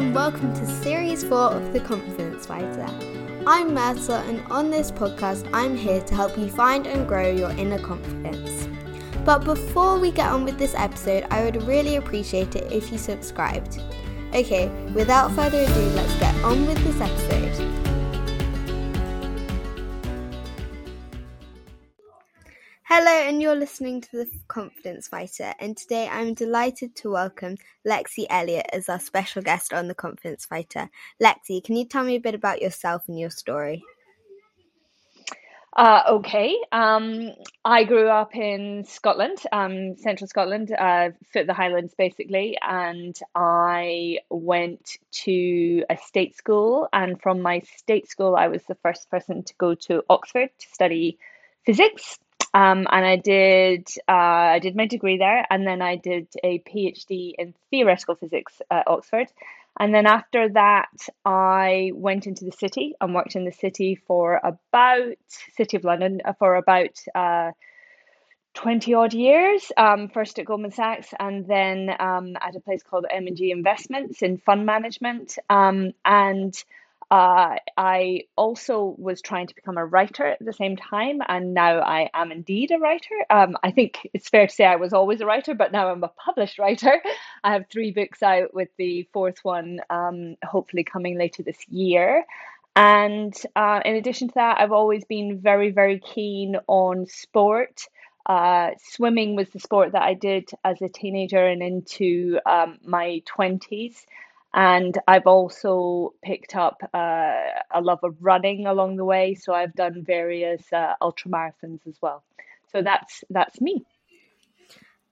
and welcome to Series 4 of The Confidence Fighter. I'm Mercer, and on this podcast, I'm here to help you find and grow your inner confidence. But before we get on with this episode, I would really appreciate it if you subscribed. Okay, without further ado, let's get on with this episode. Hello, and you're listening to The Confidence Fighter. And today I'm delighted to welcome Lexie Elliott as our special guest on The Confidence Fighter. Lexie, can you tell me a bit about yourself and your story? Uh, okay. Um, I grew up in Scotland, um, central Scotland, uh, foot the Highlands basically, and I went to a state school. And from my state school, I was the first person to go to Oxford to study physics. Um, and I did uh, I did my degree there, and then I did a PhD in theoretical physics at Oxford. And then after that, I went into the city and worked in the city for about City of London uh, for about uh, 20 odd years. Um, first at Goldman Sachs, and then um, at a place called M and G Investments in fund management. Um, and uh, I also was trying to become a writer at the same time, and now I am indeed a writer. Um, I think it's fair to say I was always a writer, but now I'm a published writer. I have three books out, with the fourth one um, hopefully coming later this year. And uh, in addition to that, I've always been very, very keen on sport. Uh, swimming was the sport that I did as a teenager and into um, my 20s. And I've also picked up uh, a love of running along the way. So I've done various uh, ultra marathons as well. So that's that's me.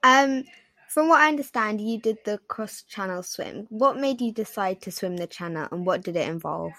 Um, from what I understand, you did the cross channel swim. What made you decide to swim the channel, and what did it involve?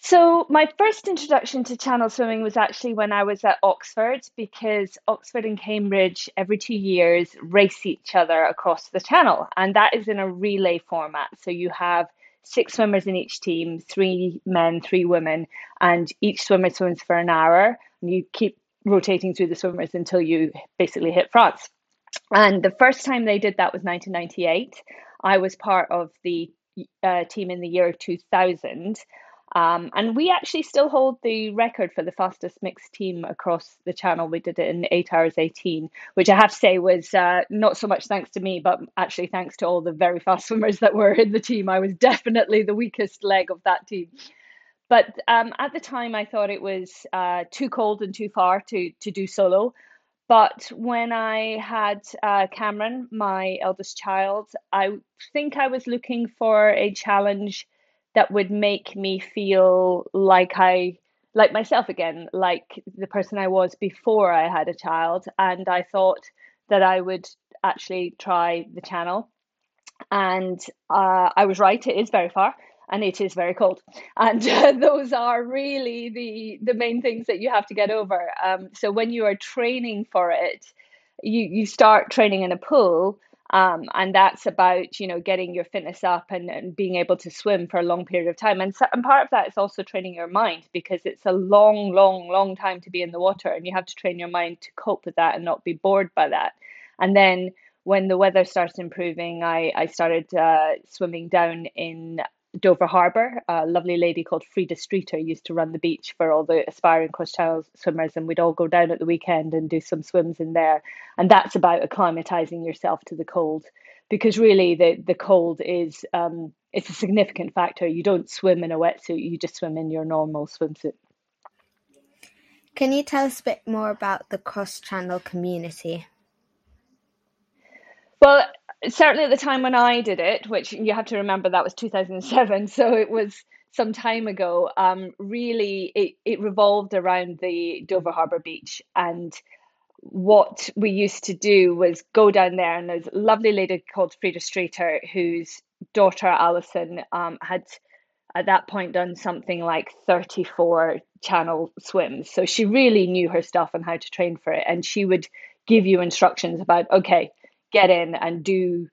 So, my first introduction to channel swimming was actually when I was at Oxford because Oxford and Cambridge every two years race each other across the channel, and that is in a relay format. So, you have six swimmers in each team three men, three women, and each swimmer swims for an hour, and you keep rotating through the swimmers until you basically hit France. And the first time they did that was 1998. I was part of the uh, team in the year 2000 um, and we actually still hold the record for the fastest mixed team across the channel. We did it in 8 hours 18, which I have to say was uh, not so much thanks to me, but actually thanks to all the very fast swimmers that were in the team. I was definitely the weakest leg of that team. But um, at the time, I thought it was uh, too cold and too far to, to do solo. But when I had uh, Cameron, my eldest child, I think I was looking for a challenge that would make me feel like I like myself again, like the person I was before I had a child. And I thought that I would actually try the channel. And uh, I was right, it is very far and it is very cold. And uh, those are really the, the main things that you have to get over. Um, so when you are training for it, you, you start training in a pool um, and that's about you know getting your fitness up and, and being able to swim for a long period of time. And, so, and part of that is also training your mind because it's a long long long time to be in the water and you have to train your mind to cope with that and not be bored by that. And then when the weather starts improving i, I started uh, swimming down in Dover Harbour. A lovely lady called Freda Streeter used to run the beach for all the aspiring cross channel swimmers, and we'd all go down at the weekend and do some swims in there. And that's about acclimatizing yourself to the cold, because really the the cold is um, it's a significant factor. You don't swim in a wetsuit; you just swim in your normal swimsuit. Can you tell us a bit more about the cross channel community? Well, certainly at the time when I did it, which you have to remember that was 2007, so it was some time ago, um, really it, it revolved around the Dover Harbour Beach. And what we used to do was go down there, and there's a lovely lady called Freda Streeter, whose daughter Alison um, had at that point done something like 34 channel swims. So she really knew her stuff and how to train for it. And she would give you instructions about, okay, get in and do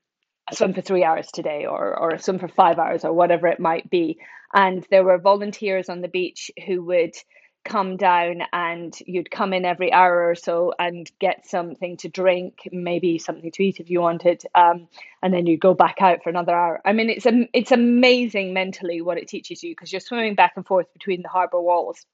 a swim for three hours today or, or a swim for five hours or whatever it might be. And there were volunteers on the beach who would come down and you'd come in every hour or so and get something to drink, maybe something to eat if you wanted, um, and then you'd go back out for another hour. I mean, it's it's amazing mentally what it teaches you because you're swimming back and forth between the harbour walls,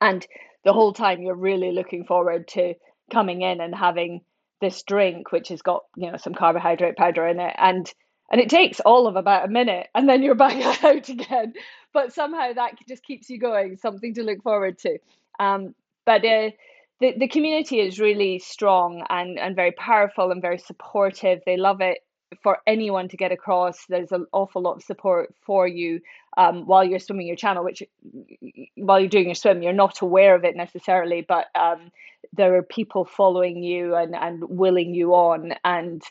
and the whole time you're really looking forward to coming in and having this drink which has got you know some carbohydrate powder in it and and it takes all of about a minute and then you're back out again. But somehow that just keeps you going something to look forward to. Um, but uh, the, the community is really strong and, and very powerful and very supportive. They love it for anyone to get across there's an awful lot of support for you um, while you're swimming your channel which while you're doing your swim you're not aware of it necessarily but um, there are people following you and, and willing you on and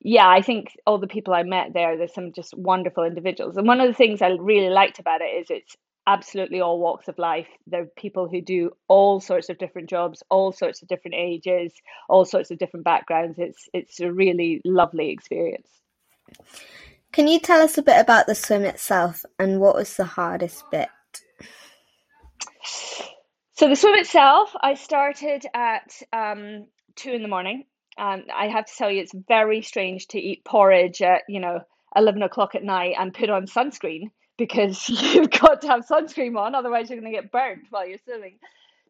yeah, I think all the people I met there, there's some just wonderful individuals. And one of the things I really liked about it is it's absolutely all walks of life. There are people who do all sorts of different jobs, all sorts of different ages, all sorts of different backgrounds. It's it's a really lovely experience. Can you tell us a bit about the swim itself and what was the hardest bit? So the swim itself, I started at um, two in the morning um, I have to tell you, it's very strange to eat porridge at, you know, 11 o'clock at night and put on sunscreen because you've got to have sunscreen on, otherwise, you're going to get burnt while you're swimming.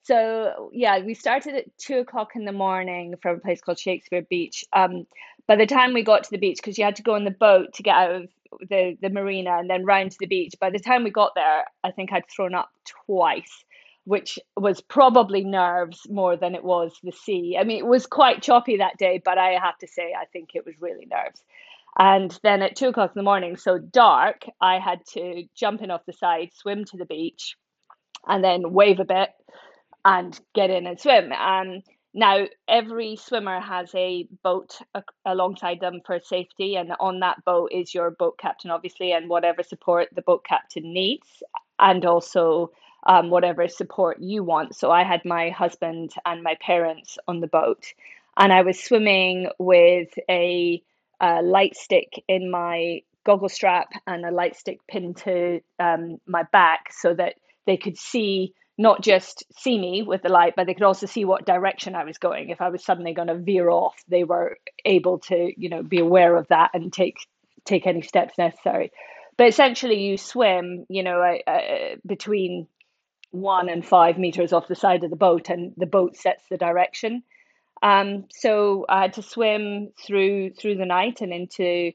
So, yeah, we started at two o'clock in the morning from a place called Shakespeare Beach. Um, by the time we got to the beach, because you had to go on the boat to get out of the, the marina and then round to the beach, by the time we got there, I think I'd thrown up twice which was probably nerves more than it was the sea. I mean, it was quite choppy that day, but I have to say, I think it was really nerves. And then at two o'clock in the morning, so dark, I had to jump in off the side, swim to the beach, and then wave a bit and get in and swim. Um, now, every swimmer has a boat alongside them for safety, and on that boat is your boat captain, obviously, and whatever support the boat captain needs, and also um, whatever support you want. So I had my husband and my parents on the boat, and I was swimming with a, a light stick in my goggle strap and a light stick pinned to um, my back so that they could see not just see me with the light, but they could also see what direction I was going. If I was suddenly going to veer off, they were able to, you know, be aware of that and take take any steps necessary. But essentially, you swim, you know, uh, between one and five meters off the side of the boat, and the boat sets the direction. Um, so I had to swim through through the night and into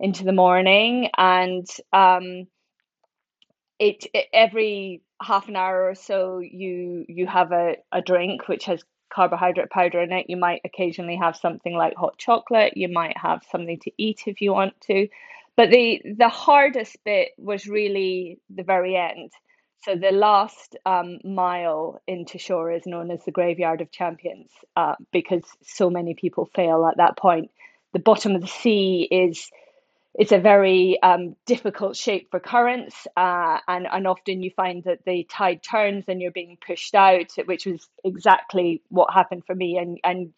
into the morning, and um, it, it every half an hour or so you you have a, a drink which has carbohydrate powder in it. You might occasionally have something like hot chocolate. You might have something to eat if you want to. But the the hardest bit was really the very end. So the last um, mile into shore is known as the graveyard of champions uh, because so many people fail at that point. The bottom of the sea is it's a very um, difficult shape for currents, uh, and and often you find that the tide turns and you're being pushed out, which was exactly what happened for me. And and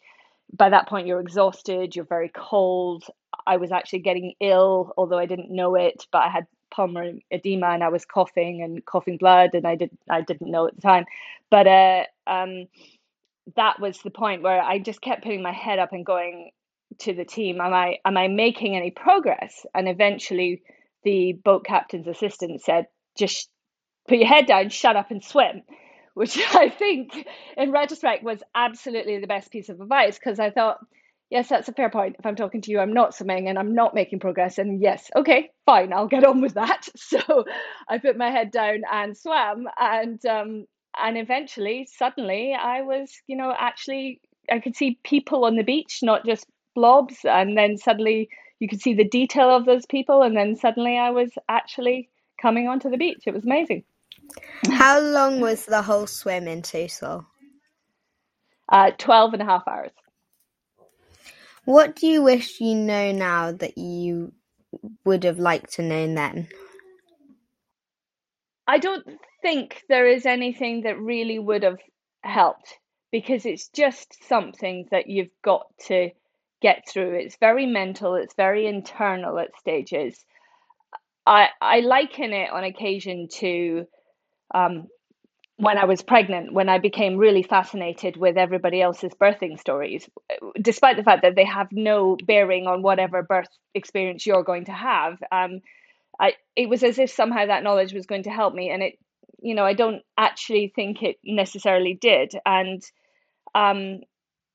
by that point you're exhausted, you're very cold. I was actually getting ill, although I didn't know it, but I had pulmonary edema and I was coughing and coughing blood and I did I didn't know at the time. But uh, um, that was the point where I just kept putting my head up and going to the team, am I am I making any progress? And eventually the boat captain's assistant said, just put your head down, shut up and swim. Which I think in retrospect was absolutely the best piece of advice because I thought yes, that's a fair point. If I'm talking to you, I'm not swimming and I'm not making progress. And yes, okay, fine, I'll get on with that. So I put my head down and swam, and um, and eventually, suddenly, I was, you know, actually, I could see people on the beach, not just blobs. And then suddenly, you could see the detail of those people. And then suddenly, I was actually coming onto the beach. It was amazing. How long was the whole swim in total? Uh, 12 and a half hours. What do you wish you know now that you would have liked to know then? I don't think there is anything that really would have helped because it's just something that you've got to get through. It's very mental, it's very internal at stages. I, I liken it on occasion to um, when I was pregnant, when I became really fascinated with everybody else's birthing stories, despite the fact that they have no bearing on whatever birth experience you're going to have. Um, I it was as if somehow that knowledge was going to help me, and it, you know, I don't actually think it necessarily did, and um,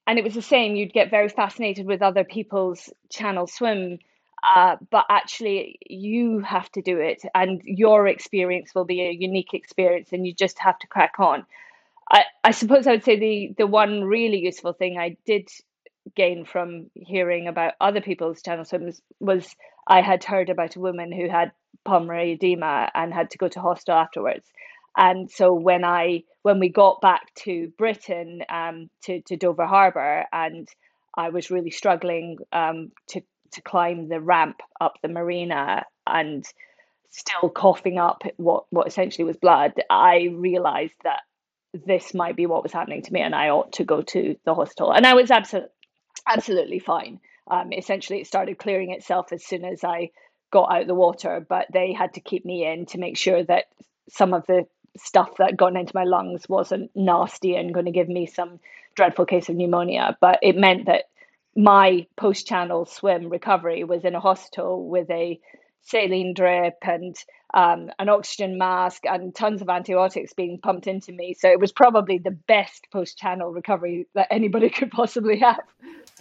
and it was the same. You'd get very fascinated with other people's channel swim uh, but actually you have to do it and your experience will be a unique experience and you just have to crack on. I, I suppose i would say the, the one really useful thing i did gain from hearing about other people's channel swims was i had heard about a woman who had pulmonary edema and had to go to hospital afterwards. And so when i when we got back to britain um, to, to dover harbour and I was really struggling um, to to climb the ramp up the marina and still coughing up what what essentially was blood, I realized that this might be what was happening to me and I ought to go to the hospital. And I was absolutely absolutely fine. Um, essentially, it started clearing itself as soon as I got out the water, but they had to keep me in to make sure that some of the stuff that got into my lungs wasn't nasty and going to give me some dreadful case of pneumonia. But it meant that my post channel swim recovery was in a hospital with a saline drip and um, an oxygen mask and tons of antibiotics being pumped into me. So it was probably the best post channel recovery that anybody could possibly have.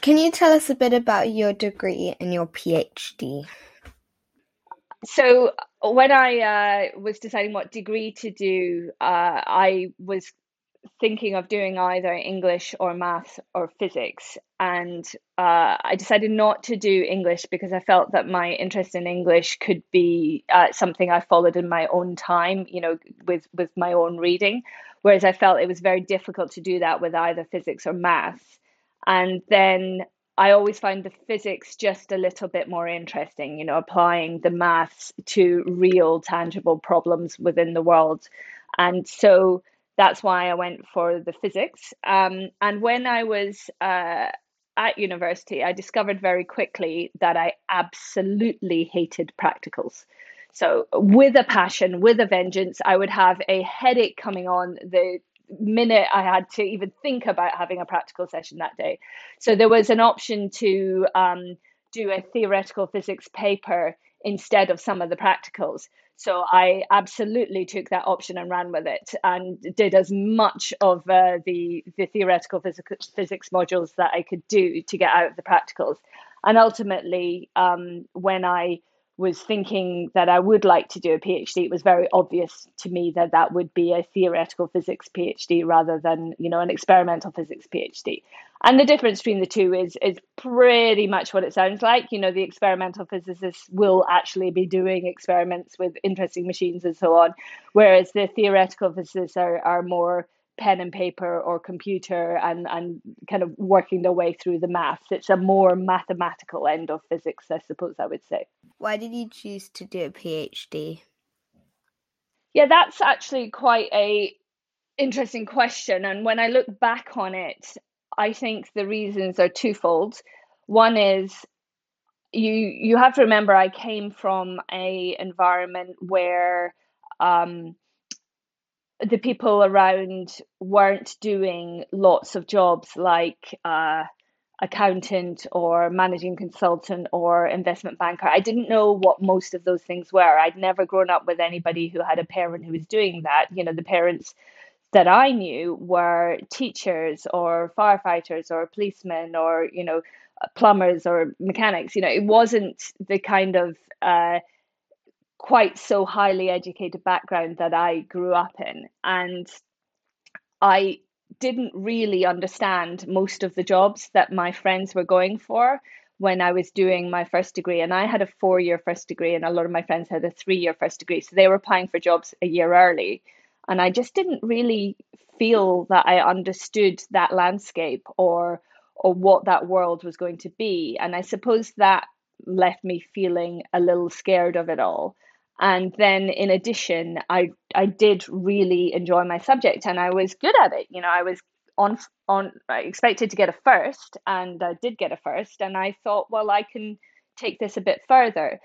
Can you tell us a bit about your degree and your PhD? So when I uh, was deciding what degree to do, uh, I was thinking of doing either English or math or physics. And uh, I decided not to do English because I felt that my interest in English could be uh, something I followed in my own time, you know, with, with my own reading. Whereas I felt it was very difficult to do that with either physics or maths. And then I always find the physics just a little bit more interesting, you know, applying the maths to real, tangible problems within the world. And so that's why I went for the physics. Um, and when I was uh, at university, I discovered very quickly that I absolutely hated practicals. So, with a passion, with a vengeance, I would have a headache coming on the minute I had to even think about having a practical session that day. So, there was an option to um, do a theoretical physics paper instead of some of the practicals. So I absolutely took that option and ran with it and did as much of uh, the the theoretical physics, physics modules that I could do to get out of the practicals. And ultimately, um, when I was thinking that I would like to do a PhD, it was very obvious to me that that would be a theoretical physics PhD rather than you know an experimental physics PhD. And the difference between the two is is pretty much what it sounds like. You know, the experimental physicists will actually be doing experiments with interesting machines and so on, whereas the theoretical physicists are are more pen and paper or computer and, and kind of working their way through the maths. It's a more mathematical end of physics, I suppose I would say. Why did you choose to do a PhD? Yeah, that's actually quite a interesting question. And when I look back on it, I think the reasons are twofold. One is you you have to remember I came from a environment where um, the people around weren't doing lots of jobs like uh, accountant or managing consultant or investment banker. I didn't know what most of those things were. I'd never grown up with anybody who had a parent who was doing that. You know, the parents that I knew were teachers or firefighters or policemen or, you know, plumbers or mechanics. You know, it wasn't the kind of uh, quite so highly educated background that I grew up in. And I didn't really understand most of the jobs that my friends were going for when I was doing my first degree. And I had a four year first degree, and a lot of my friends had a three year first degree. So they were applying for jobs a year early. And I just didn't really feel that I understood that landscape or or what that world was going to be. And I suppose that left me feeling a little scared of it all and then in addition i i did really enjoy my subject and i was good at it you know i was on on i expected to get a first and i did get a first and i thought well i can take this a bit further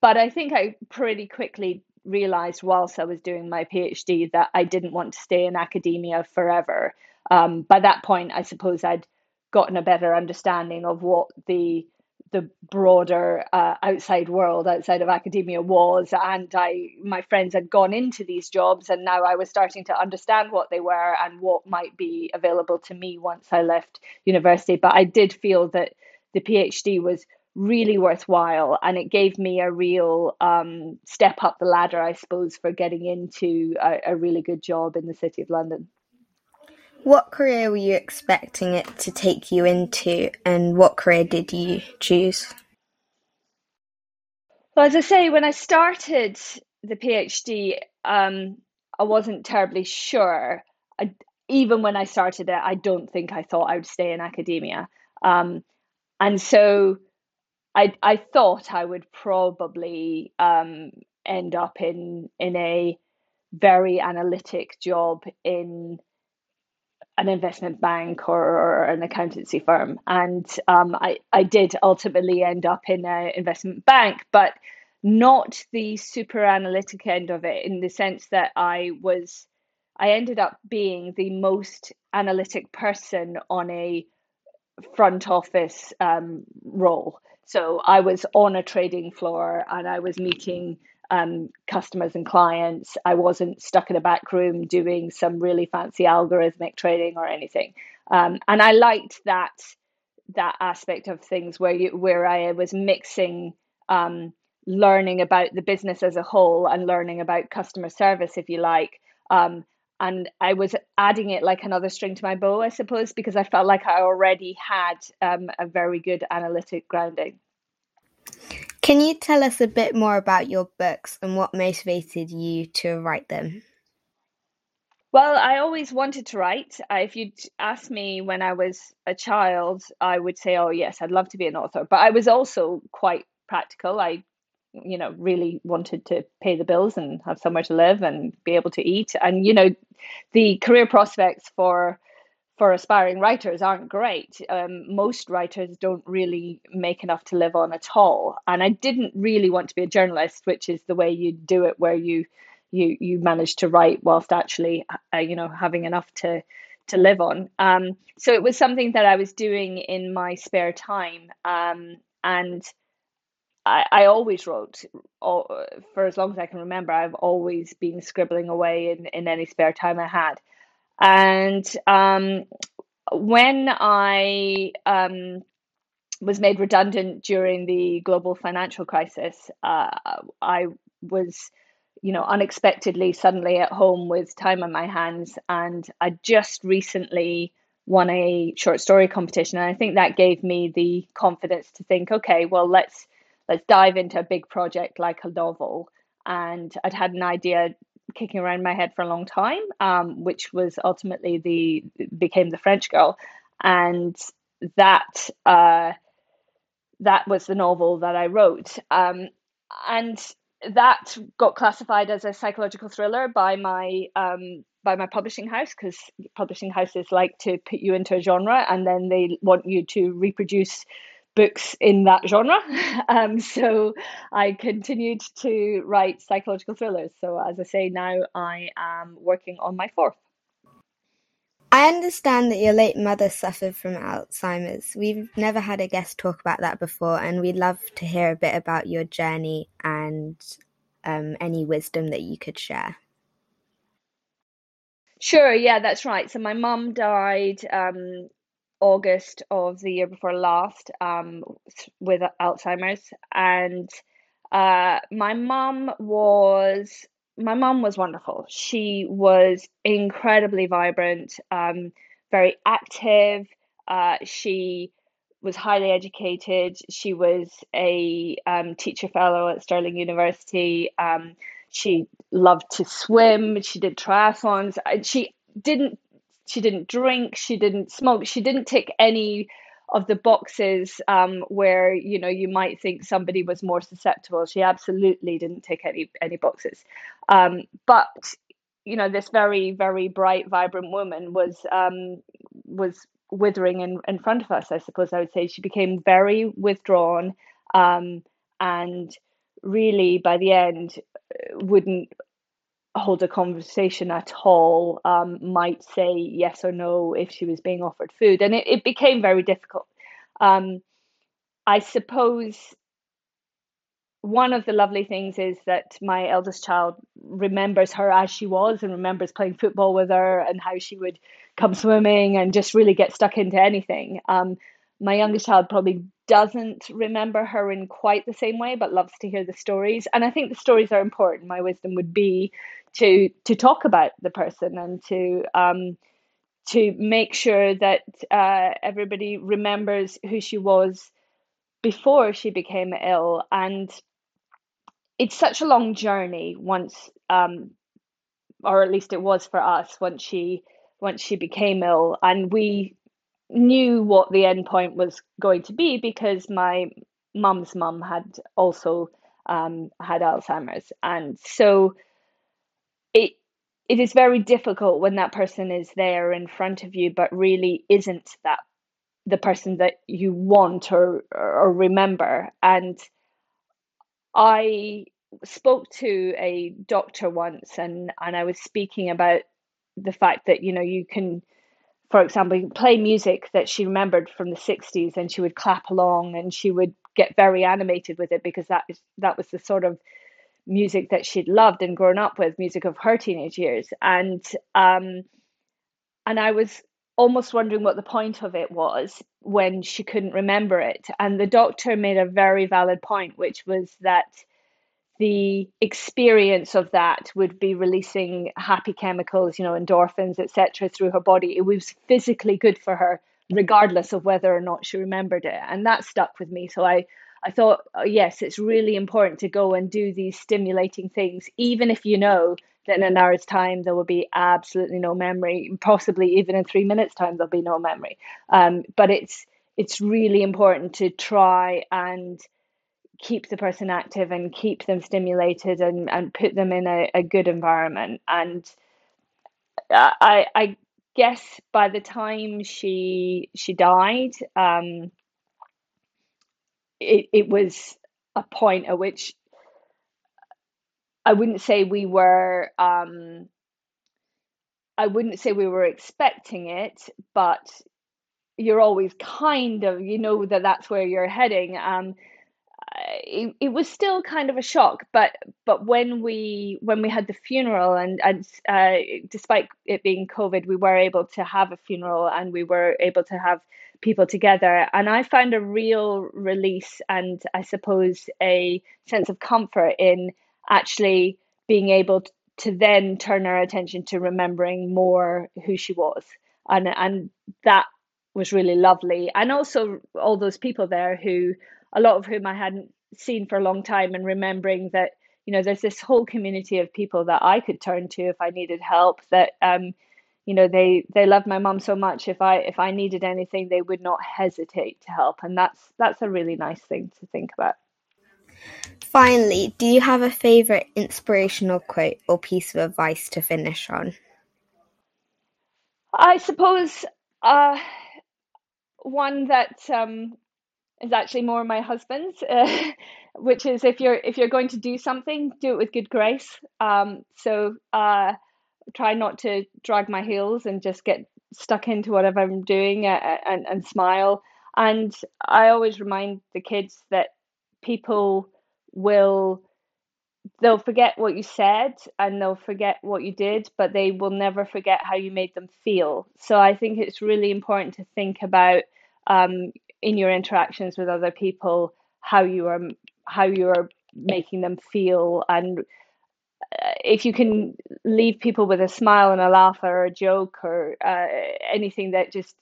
but i think i pretty quickly realized whilst I was doing my PhD that I didn't want to stay in academia forever. Um, by that point, I suppose I'd gotten a better understanding of what the the broader uh, outside world outside of academia was and i my friends had gone into these jobs and now i was starting to understand what they were and what might be available to me once i left university. But i did feel that the phd was really worthwhile and it gave me a real um, step up the ladder i suppose for getting into a, a really good job in the city of london what career were you expecting it to take you into, and what career did you choose? Well, as I say, when I started the PhD, um, I wasn't terribly sure. I, even when I started it, I don't think I thought I would stay in academia. Um, and so I, I thought I would probably um, end up in in a very analytic job in an investment bank or, or an accountancy firm. And um, I, I did ultimately end up in an investment bank, but not the super analytic end of it in the sense that I was, I ended up being the most analytic person on a front office um, role. So I was on a trading floor and I was meeting um, customers and clients. I wasn't stuck in a back room doing some really fancy algorithmic trading or anything. Um, and I liked that that aspect of things where you where I was mixing um, learning about the business as a whole and learning about customer service, if you like. Um, and I was adding it like another string to my bow, I suppose, because I felt like I already had um, a very good analytic grounding. Can you tell us a bit more about your books and what motivated you to write them? Well, I always wanted to write. if you'd asked me when I was a child, I would say, oh, yes, I'd love to be an author. But I was also quite practical. I, you know, really wanted to pay the bills and have somewhere to live and be able to eat. And, you know, the career prospects for for aspiring writers aren't great. Um, most writers don't really make enough to live on at all. And I didn't really want to be a journalist, which is the way you do it, where you you you manage to write whilst actually uh, you know having enough to to live on. Um, so it was something that I was doing in my spare time, um, and I, I always wrote all, for as long as I can remember. I've always been scribbling away in, in any spare time I had. And um, when I um, was made redundant during the global financial crisis, uh, I was, you know, unexpectedly suddenly at home with time on my hands, and I just recently won a short story competition, and I think that gave me the confidence to think, okay, well, let's let's dive into a big project like a novel. And I'd had an idea kicking around my head for a long time, um, which was ultimately the became the French Girl, and that uh, that was the novel that I wrote, um, and that got classified as a psychological thriller by my um, by my publishing house because publishing houses like to put you into a genre and then they want you to reproduce books in that genre. Um, so I continued to write psychological thrillers. So as I say, now I am working on my fourth. I understand that your late mother suffered from Alzheimer's. We've never had a guest talk about that before, and we'd love to hear a bit about your journey and um, any wisdom that you could share. Sure, yeah, that's right. So my mum died um, August of the year before last um, with Alzheimer's, and uh, my mum was my mum was wonderful. She was incredibly vibrant, um, very active. Uh, she was highly educated. She was a um, teacher fellow at Stirling University. Um, she loved to swim. She did triathlons. She didn't she didn't drink, she didn't smoke, she didn't tick any of the boxes um, where you know you might think somebody was more susceptible. She absolutely didn't tick any any boxes, um, but you know this very very bright vibrant woman was um, was withering in, in front of us. I suppose I would say she became very withdrawn um, and really by the end wouldn't hold a conversation at all, um, might say yes or no if she was being offered food. And it, it became very difficult. Um, I suppose one of the lovely things is that my eldest child remembers her as she was and remembers playing football with her and how she would come swimming and just really get stuck into anything. Um, my youngest child probably doesn't remember her in quite the same way, but loves to hear the stories. And I think the stories are important. My wisdom would be to to talk about the person and to um, to make sure that uh, everybody remembers who she was before she became ill. And it's such a long journey once, um, or at least it was for us once she once she became ill, and we knew what the end point was going to be because my mum's mum had also um, had Alzheimer's, and so it it is very difficult when that person is there in front of you, but really isn't that the person that you want or or remember. And I spoke to a doctor once, and and I was speaking about the fact that you know you can for example, play music that she remembered from the 60s and she would clap along and she would get very animated with it because that is that was the sort of music that she'd loved and grown up with, music of her teenage years. And um and I was almost wondering what the point of it was when she couldn't remember it. And the doctor made a very valid point, which was that the experience of that would be releasing happy chemicals, you know, endorphins, etc., through her body. It was physically good for her, regardless of whether or not she remembered it, and that stuck with me. So I, I thought, oh, yes, it's really important to go and do these stimulating things, even if you know that in an hour's time there will be absolutely no memory, possibly even in three minutes' time there'll be no memory. Um, but it's it's really important to try and keep the person active and keep them stimulated and, and put them in a, a good environment. And I I guess by the time she she died, um, it it was a point at which I wouldn't say we were um, I wouldn't say we were expecting it, but you're always kind of you know that that's where you're heading. Um, it, it was still kind of a shock but but when we when we had the funeral and and uh, despite it being covid we were able to have a funeral and we were able to have people together. And i found a real release and i suppose a sense of comfort in actually being able to then turn our attention to remembering more who she was. And and that was really lovely. And also all those people there who a lot of whom I hadn't seen for a long time, and remembering that you know there's this whole community of people that I could turn to if I needed help. That um, you know they they loved my mom so much. If I if I needed anything, they would not hesitate to help, and that's that's a really nice thing to think about. Finally, do you have a favorite inspirational quote or piece of advice to finish on? I suppose uh, one that um, is actually more my husband's, uh, which is if you're if you're going to do something, do it with good grace. Um, so uh, try not to drag my heels and just get stuck into whatever I'm doing uh, uh, and and smile. And I always remind the kids that people will they'll forget what you said and they'll forget what you did, but they will never forget how you made them feel. So I think it's really important to think about um, in your interactions with other people how you are how you are making them feel and uh, if you can leave people with a smile and a laugh or a joke or uh, anything that just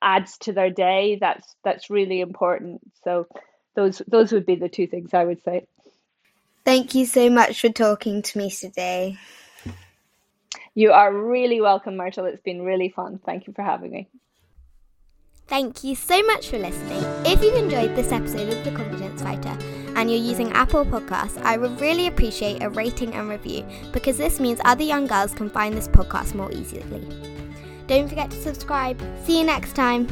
adds to their day that's that's really important. So those those would be the two things i would say. Thank you so much for talking to me today. You are really welcome myrtle. It's been really fun. Thank you for having me Thank you so much for listening. If you've enjoyed this episode of The Confidence Fighter and you're using Apple Podcasts, I would really appreciate a rating and review because this means other young girls can find this podcast more easily. Don't forget to subscribe. See you next time.